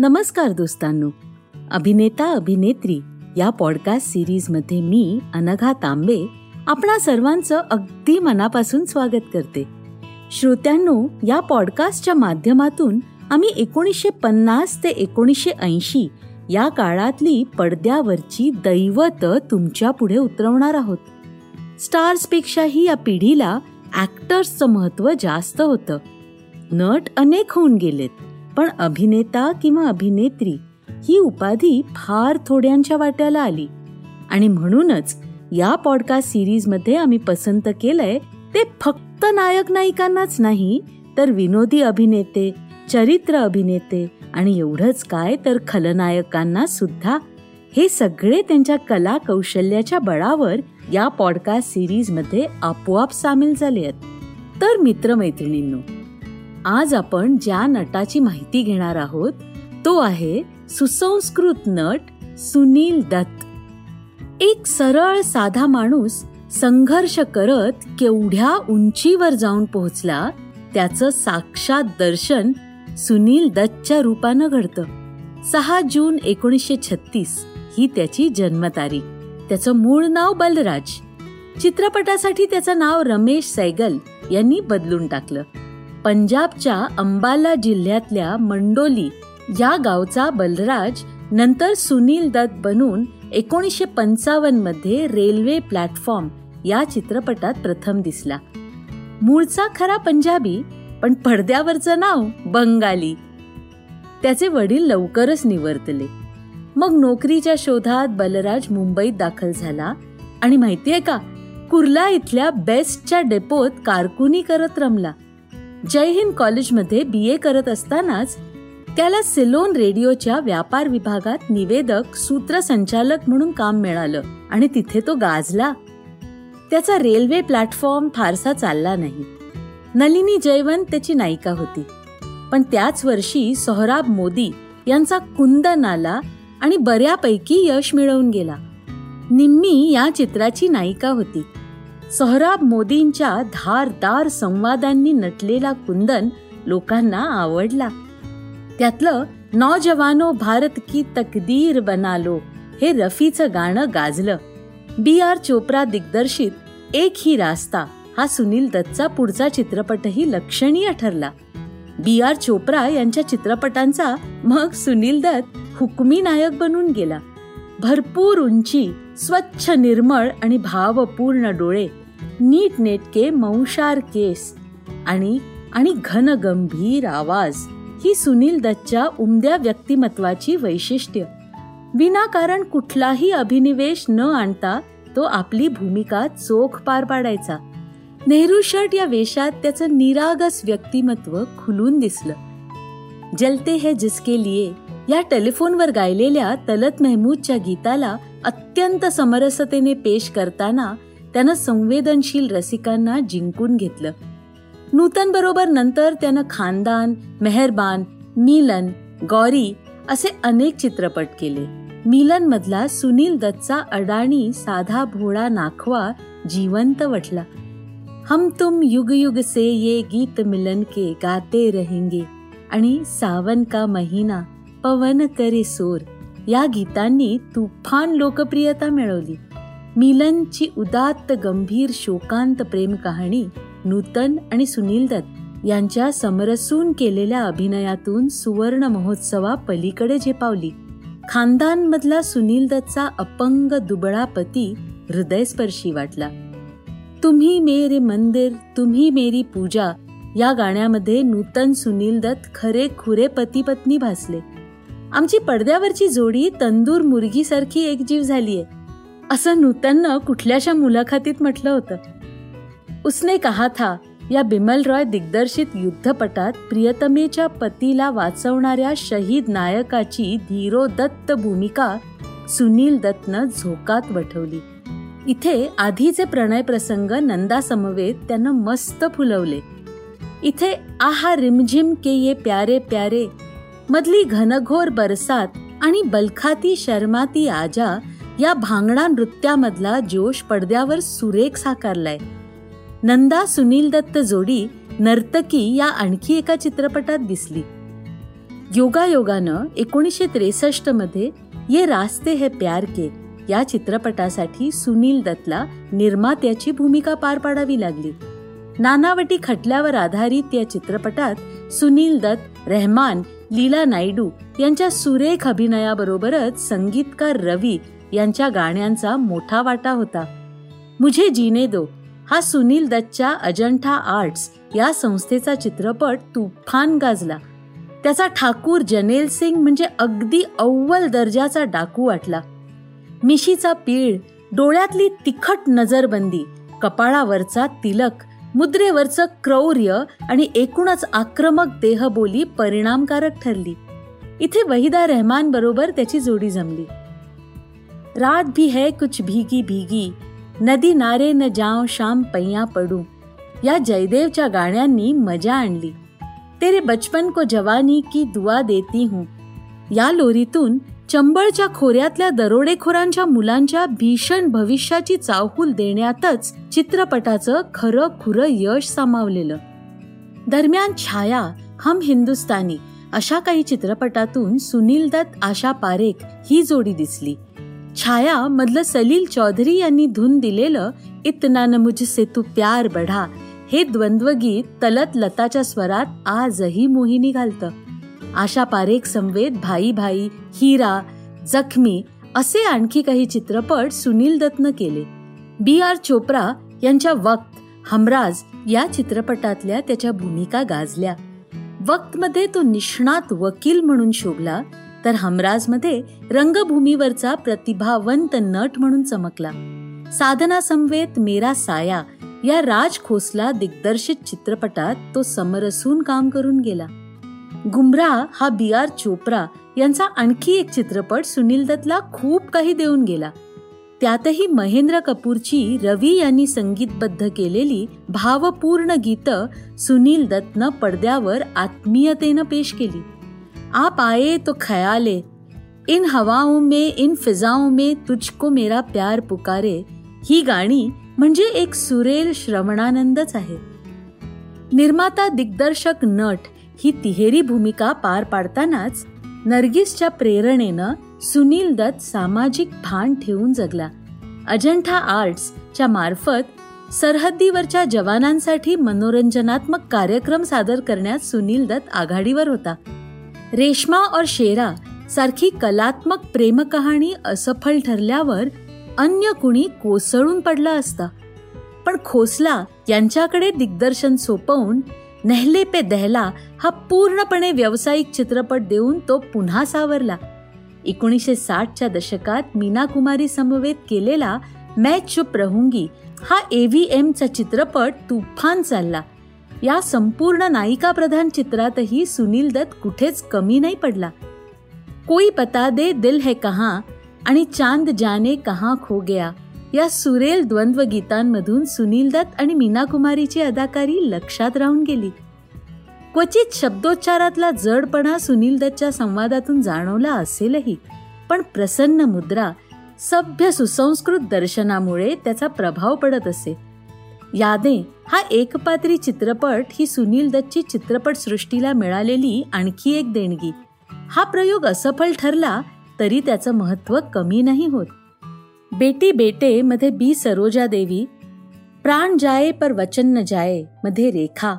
नमस्कार दोस्तांनो. अभिनेता अभिनेत्री या पॉडकास्ट सिरीजमध्ये मी अनघा तांबे आपणा सर्वांचं अगदी मनापासून स्वागत करते. श्रोत्यांनो या पॉडकास्टच्या माध्यमातून आम्ही एकोणीसशे पन्नास ते एकोणीसशे ऐंशी या काळातली पडद्यावरची दैवत तुमच्यापुढे उतरवणार आहोत. स्टार्सपेक्षाही या पिढीला ॲक्टर्सचं महत्त्व जास्त होतं. नट अनेक होऊन गेलेत. पण अभिनेता किंवा अभिनेत्री ही उपाधी फार थोड्यांच्या वाट्याला आली. आणि म्हणूनच या पॉडकास्ट सिरीजमध्ये आम्ही पसंत केलंय ते फक्त नायक नायिकांनाच नाही तर विनोदी अभिनेते चरित्र अभिनेते आणि एवढंच काय तर खलनायकांना सुद्धा. हे सगळे त्यांच्या कला कौशल्याच्या बळावर या पॉडकास्ट सिरीजमध्ये आपोआप सामील झाले आहेत. तर मित्रमैत्रिणींनो आज आपण ज्या नटाची माहिती घेणार आहोत तो आहे सुसंस्कृत नट सुनील दत्त. एक सरळ साधा माणूस संघर्ष करत केवढ्या उंचीवर जाऊन पोहोचला त्याचं साक्षात दर्शन सुनील दत्तच्या रूपानं घडतं. सहा जून एकोणीसशे छत्तीस ही त्याची जन्मतारीख. त्याचं मूळ नाव बलराज. चित्रपटासाठी त्याचं नाव रमेश सैगल यांनी बदलून टाकलं. पंजाबच्या अंबाला जिल्ह्यातल्या मंडोली या गावचा बलराज नंतर सुनील दत्त बनून एकोणीसशे पंचावन्नमध्ये रेल्वे प्लॅटफॉर्म या चित्रपटात प्रथम दिसला. मूळचा खरा पंजाबी पण पडद्यावरचं नाव बंगाली. त्याचे वडील लवकरच निवर्तले मग नोकरीच्या शोधात बलराज मुंबईत दाखल झाला. आणि माहितीये का कुर्ला इथल्या बेस्टच्या डेपोत कारकुनी करत रमला. जय हिंद कॉलेजमध्ये बी ए करत असतानाच त्याला सिलोन रेडिओच्या व्यापार विभागात निवेदक सूत्रसंचालक म्हणून काम मिळालं आणि तिथे तो गाजला. त्याचा रेल्वे प्लॅटफॉर्म फारसा चालला नाही. नलिनी जयवंत त्याची नायिका होती. पण त्याच वर्षी सोहराब मोदी यांचा कुंदन आला आणि बऱ्यापैकी यश मिळवून गेला. निम्मी या चित्राची नायिका होती. सोहराब मोदींच्या धारदार संवादांनी नटलेला कुंदन लोकांना आवडला. त्यातलं नौजवानो भारत की तकदीर बनालो हे रफीचं गाणं गाजलं. बी आर चोप्रा दिग्दर्शित एक ही रास्ता हा सुनील दत्तचा पुढचा चित्रपटही लक्षणीय ठरला. बी आर चोप्रा यांच्या चित्रपटांचा मग सुनील दत्त हुकमी नायक बनून गेला. भरपूर उंची स्वच्छ निर्मळ आणि भावपूर्ण डोळे नीटनेटके मऊशार केस. आणि आणि घनगंभीर आवाज. ही सुनील दत्तच्या उमद्या व्यक्तिमत्वाची वैशिष्ट्य. विनाकारण कुठलाही अभिनिवेश न आणता तो आपली भूमिका चोख पार पाडायचा. नेहरू शर्ट या वेशात त्याचं निरागस व्यक्तिमत्व खुलून दिसलं. जलते है जिसके लिए. या टेलिफोनवर गायलेल्या तलत मेहमूदच्या गीताला अत्यंत समरसतेने पेश करताना त्यानं संवेदनशील रसिकांना जिंकून घेतलं. नूतन बरोबर नंतर त्यानं खानदान मेहरबान मिलन गौरी असे अनेक चित्रपट केले. मिलन मधला सुनील दत्तचा अडाणी साधा भोळा नाखवा जिवंत वटला हम तुम युग युग से ये गीत मिलन के गाते रहेंगे आणि सावन का महिना पवन करे सोर या गीतांनी तुफान लोकप्रियता मिळवली. मिलनची उदात्त गंभीर शोकांत प्रेम कहाणी नूतन आणि सुनील दत्त यांच्या समरसून केलेल्या अभिनयातून सुवर्ण महोत्सवा पलीकडे झेपावली. खानदानमधला सुनील दत्तचा अपंग दुबळा पती हृदयस्पर्शी वाटला. तुम्ही मेरे मंदिर तुम्ही मेरी पूजा या गाण्यामध्ये नूतन सुनील दत्त खरे खुरे पती पत्नी भासले. आमची पडद्यावरची जोडी तंदूर मुर्गीसारखी एकजीव झालीये. असं नूतननं कुठल्याशा मुलाखतीत म्हटलं होतं. उसने कहा था या बिमल रॉय दिग्दर्शित युद्धपटात प्रियतमेच्या पतीला वाचवणाऱ्या शहीद नायकाची धीरोदत्त भूमिका सुनील दत्तनं झोकात वठवली. इथे आधीचे प्रणय प्रसंग नंदासमवेत त्यानं मस्त फुलवले. इथे आहा रिमझिम के ये प्यारे प्यारे मधली घनघोर बरसात आणि बलखाती शर्माती आजा या भांगडा नृत्यामधला जोश पडद्यावर सुरेख साकारलाय. नंदा सुनील दत्त जोडी नर्तकी या आणखी एका चित्रपटात दिसली. योगायोगानं एकोणीसशे त्रेसष्टमध्ये ये रास्ते हे प्यार के या चित्रपटासाठी सुनील दत्तला निर्मात्याची भूमिका पार पाडावी लागली. नानावटी खटल्यावर आधारित या चित्रपटात सुनील दत्त रहमान लीला नायडू यांच्या सुरेख अभिनयाबरोबरच संगीतकार रवी यांच्या गाण्यांचा मोठा वाटा होता. मुझे जीने दो हा सुनील दत्तच्या अजंठा आर्ट्स या संस्थेचा चित्रपट तुफान गाजला. त्याचा ठाकूर जनेल सिंग म्हणजे अगदी अव्वल दर्जाचा डाकू वाटला. मिशीचा पीळ डोळ्यातली तिखट नजरबंदी कपाळावरचा तिलक मुद्रेवरचं क्रौर्य आणि एकूणच आक्रमक देहबोली परिणामकारक ठरली. इथे वहिदा रहमान बरोबर त्याची जोडी जमली. रात भी है कुछ भीगी भीगी नदी नारे न जाओ शाम पैया पडू। या जयदेवच्या गाण्यांनी मजा आणली. तेरे बचपन को जवानी की दुआ देती हूं. या लोरीतून चंबळच्या खोऱ्यातल्या दरोडेखोरांच्या मुलांच्या भीषण भविष्याची चावहूल देण्यातच चित्रपटाचं खरं खुरं यश सामावलेलं. दरम्यान छाया हम हिंदुस्तानी अशा काही चित्रपटातून सुनील दत्त आशा पारेख ही जोडी दिसली. छाया मधलं सलील चौधरी यांनी धून दिलेलं इतना न मुझसे तू प्यार बढा. हे द्वंद्वगीत तलत लताच्या स्वरात आजही मोहिनी घालतं आशा पारेख समवेत भाई भाई हिरा जखमी असे आणखी काही चित्रपट सुनील दत्तनं केले. बी आर चोप्रा यांच्या वक्त हमराज या चित्रपटातल्या त्याच्या भूमिका गाजल्या. वक्तमध्ये तो निष्णात वकील म्हणून शोभला तर हमराजमध्ये रंगभूमीवरचा प्रतिभावंत नट म्हणून चमकला. साधना समवेत मेरा साया या राज खोसला दिग्दर्शित चित्रपटात तो समरसून काम करून गेला. गुमरा हा बी आर चोप्रा यांचा आणखी एक चित्रपट सुनील दत्तला खूप काही देऊन गेला. त्यातही महेंद्र कपूरची रवी यांनी संगीतबद्ध केलेली भावपूर्ण गीतं सुनील दत्तनं पडद्यावर आत्मीयतेनं पेश केली. आप आए तो ख्याले इन हवाओं में इन फिजाओं में तुझको मेरा प्यार पुकारे। ही गाणी म्हणजे एक सुरेल श्रवणानंदच आहे। निर्माता दिग्दर्शक नट ही तिहेरी भूमिका पार पाडतानाच नर्गिसच्या प्रेरणेनं सुनील दत्त सामाजिक भान ठेवून जगला. अजंठा आर्ट्स च्या मार्फत सरहद्दीवरच्या जवानांसाठी मनोरंजनात्मक कार्यक्रम सादर करण्यात सुनील दत्त आघाडीवर होता. रेशमा और शेरा सारखी कलात्मक प्रेमकहाणी असफल ठरल्यावर अन्य कुणी कोसळून पडला असता. पण खोसला यांच्याकडे दिग्दर्शन सोपवून नेहले पे दहला हा पूर्णपणे व्यावसायिक चित्रपट देऊन तो पुन्हा सावरला. एकोणीसशे साठच्या दशकात मीना कुमारी समवेत केलेला मॅच चुप रहूंगी हा एव्हीएमचा चित्रपट तुफान चालला. या संपूर्ण नायिका प्रधान चित्रातही सुनील दत्त कुठेच कमी नाही पडला. कोई पता दे दिल है कहा आणि चांद जाने कहा खो गया. या सुरेल द्वंद्व गीतांमधून सुनील दत्त आणि मीना कुमारीची अदाकारी लक्षात राहून गेली. क्वचित शब्दोच्चारातला जडपणा सुनील दत्तच्या संवादातून जाणवला असेलही पण प्रसन्न मुद्रा सभ्य सुसंस्कृत दर्शनामुळे त्याचा प्रभाव पडत असे. यादे हा एकपात्री चित्रपट ही सुनील दत्तची चित्रपट सृष्टीला मिळालेली आणखी एक देणगी. हा प्रयोग असफल ठरला तरी त्याचं महत्त्व कमी नाही होत. बेटी बेटे मध्ये बी सरोजा देवी प्राण जाये पर वचन न जाये मध्ये रेखा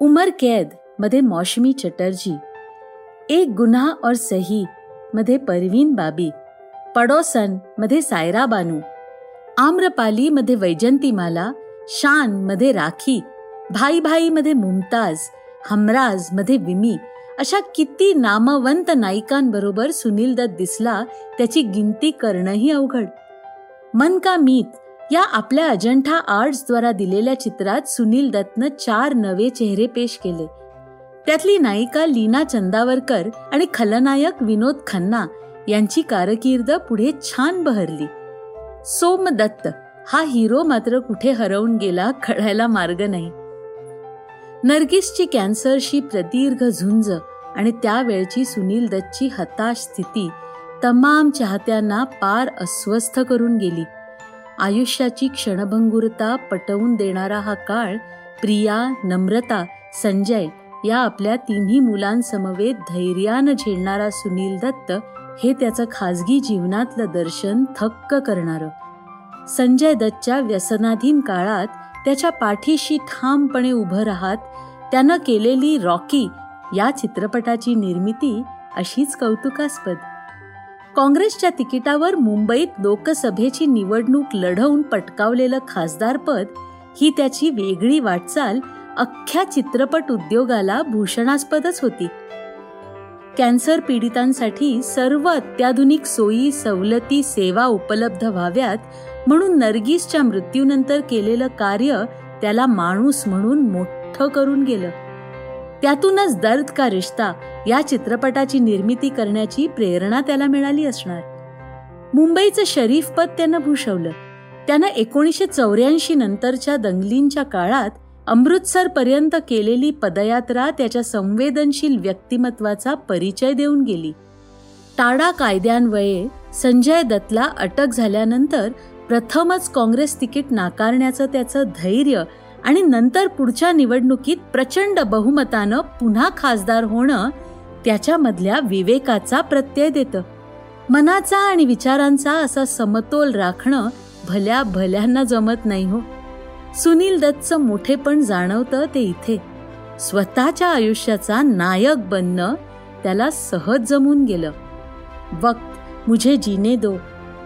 उमर कैदमध्ये मौशमी चटर्जी एक गुन्हा और सही मध्ये परवीन बाबी पडोसनमध्ये सायरा बानू आम्रपाली मध्ये वैजंतीमाला शानमध्ये राखी भाई भाई मध्ये मुमताज हमराजमध्ये विमी अशा किती नामवंत नायिकांबरोबर सुनील दत्त दिसला त्याची गिनती करणंही अवघड. मन का मीत या आपल्या अजंठा आर्ट्सद्वारा दिलेल्या चित्रात सुनील दत्तनं चार नवे चेहरे पेश केले. त्यातली नायिका लीना चंदावरकर आणि खलनायक विनोद खन्ना यांची कारकीर्द पुढे छान बहरली. सोम दत्त हा हिरो मात्र कुठे हरवून गेला कळायला मार्ग नाही. नर्गिसची कॅन्सरशी प्रदीर्घ झुंज आणि त्यावेळची सुनील दत्तची हताश स्थिती तमाम चाहत्यांना पार अस्वस्थ करून गेली. आयुष्याची क्षणभंगुरता पटवून देणारा हा काळ प्रिया नम्रता संजय या आपल्या तिन्ही मुलांसमवेत धैर्यानं झेलणारा सुनील दत्त हे त्याचं खाजगी जीवनातलं दर्शन थक्क करणारं. संजय दत्तच्या व्यसनाधीन काळात त्याच्या पाठीशी ठामपणे उभं राहत त्यानं केलेली रॉकी या चित्रपटाची निर्मिती अशीच कौतुकास्पद. काँग्रेसच्या तिकिटावर मुंबईत लोकसभेची निवडणूक लढवून पटकावलेलं खासदारपद ही त्याची वेगळी वाटचाल अख्ख्या चित्रपट उद्योगाला भूषणास्पदच होती. कॅन्सर पीडितांसाठी सर्व अत्याधुनिक सोयी सवलती सेवा उपलब्ध व्हाव्यात म्हणून नर्गिसच्या मृत्यूनंतर केलेलं कार्य त्याला माणूस म्हणून मोठं करून गेलं. त्यातूनच दर्द का रिश्ता या चित्रपटाची निर्मिती करण्याची प्रेरणा त्याला मिळाली असणार. मुंबईचं शरीफ पद त्यानं भूषवलं. त्यानं एकोणीसशे चौऱ्याऐंशी नंतरच्या दंगलींच्या काळात अमृतसर पर्यंत केलेली पदयात्रा त्याच्या संवेदनशील व्यक्तिमत्वाचा परिचय देऊन गेली. टाडा कायद्यान्वये संजय दत्तला अटक झाल्यानंतर प्रथमच काँग्रेस तिकीट नाकारण्याचं त्याचं धैर्य आणि नंतर पुढच्या निवडणुकीत प्रचंड बहुमतानं पुन्हा खासदार होणं त्याच्यामधल्या विवेकाचा प्रत्यय देतं. मनाचा आणि विचारांचा असा समतोल राखणं भल्या भल्यांना जमत नाही हो. सुनील दत्तचं मोठेपण जाणवतं ते इथे. स्वतःच्या आयुष्याचा नायक बनणं त्याला सहज जमून गेलं. वक्त मुझे जीने दो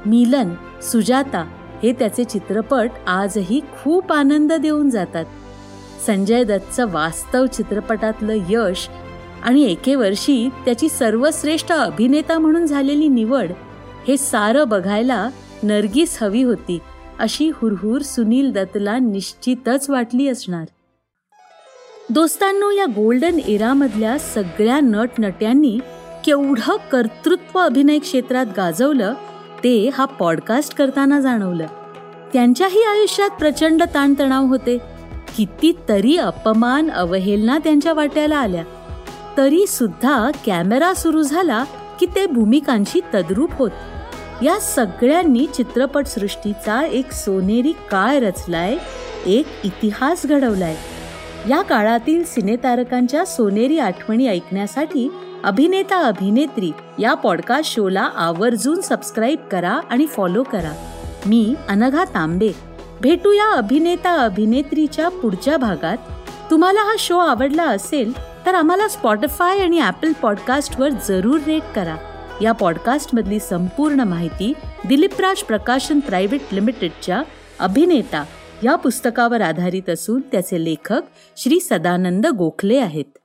मिलन सुजाता हे त्याचे चित्रपट आजही खूप आनंद देऊन जातात. संजय दत्तचं वास्तव चित्रपटातलं यश आणि एके वर्षी त्याची सर्वश्रेष्ठ अभिनेता म्हणून झालेली निवड हे सारं बघायला नर्गिस हवी होती अशी हुरहुर सुनील दत्तला निश्चितच वाटली असणार. दोस्तांनो या गोल्डन इरामधल्या सगळ्या नटनट्यांनी केवढं कर्तृत्व अभिनय क्षेत्रात गाजवलं ते हा पॉडकास्ट करताना जाणवलं. त्यांच्याही आयुष्यात प्रचंड ताणतणाव होते. कितीतरी अपमान अवहेलना त्यांच्या वाट्याला आल्या. तरी सुद्धा कॅमेरा सुरू झाला की ते भूमिकांशी तद्रूप होत. या सगळ्यांनी चित्रपटसृष्टीचा एक सोनेरी काळ रचलाय एक इतिहास घडवलाय. या काळातील सिनेतारकांच्या सोनेरी आठवणी ऐकण्यासाठी अभिनेता अभिनेत्री या पॉडकास्ट शोला आवर्जून सबस्क्राईब करा आणि फॉलो करा. मी अनघा तांबे. भेटूया अभिनेता अभिनेत्रीच्या पुढच्या भागात. तुम्हाला हा शो आवडला असेल तर आम्हाला स्पॉटीफाय आणि ॲपल पॉडकास्टवर जरूर रेट करा. या पॉडकास्टमधली संपूर्ण माहिती दिलीपराज प्रकाशन प्रायव्हेट लिमिटेडच्या अभिनेता या पुस्तकावर आधारित असून त्याचे लेखक श्री सदानंद गोखले आहेत.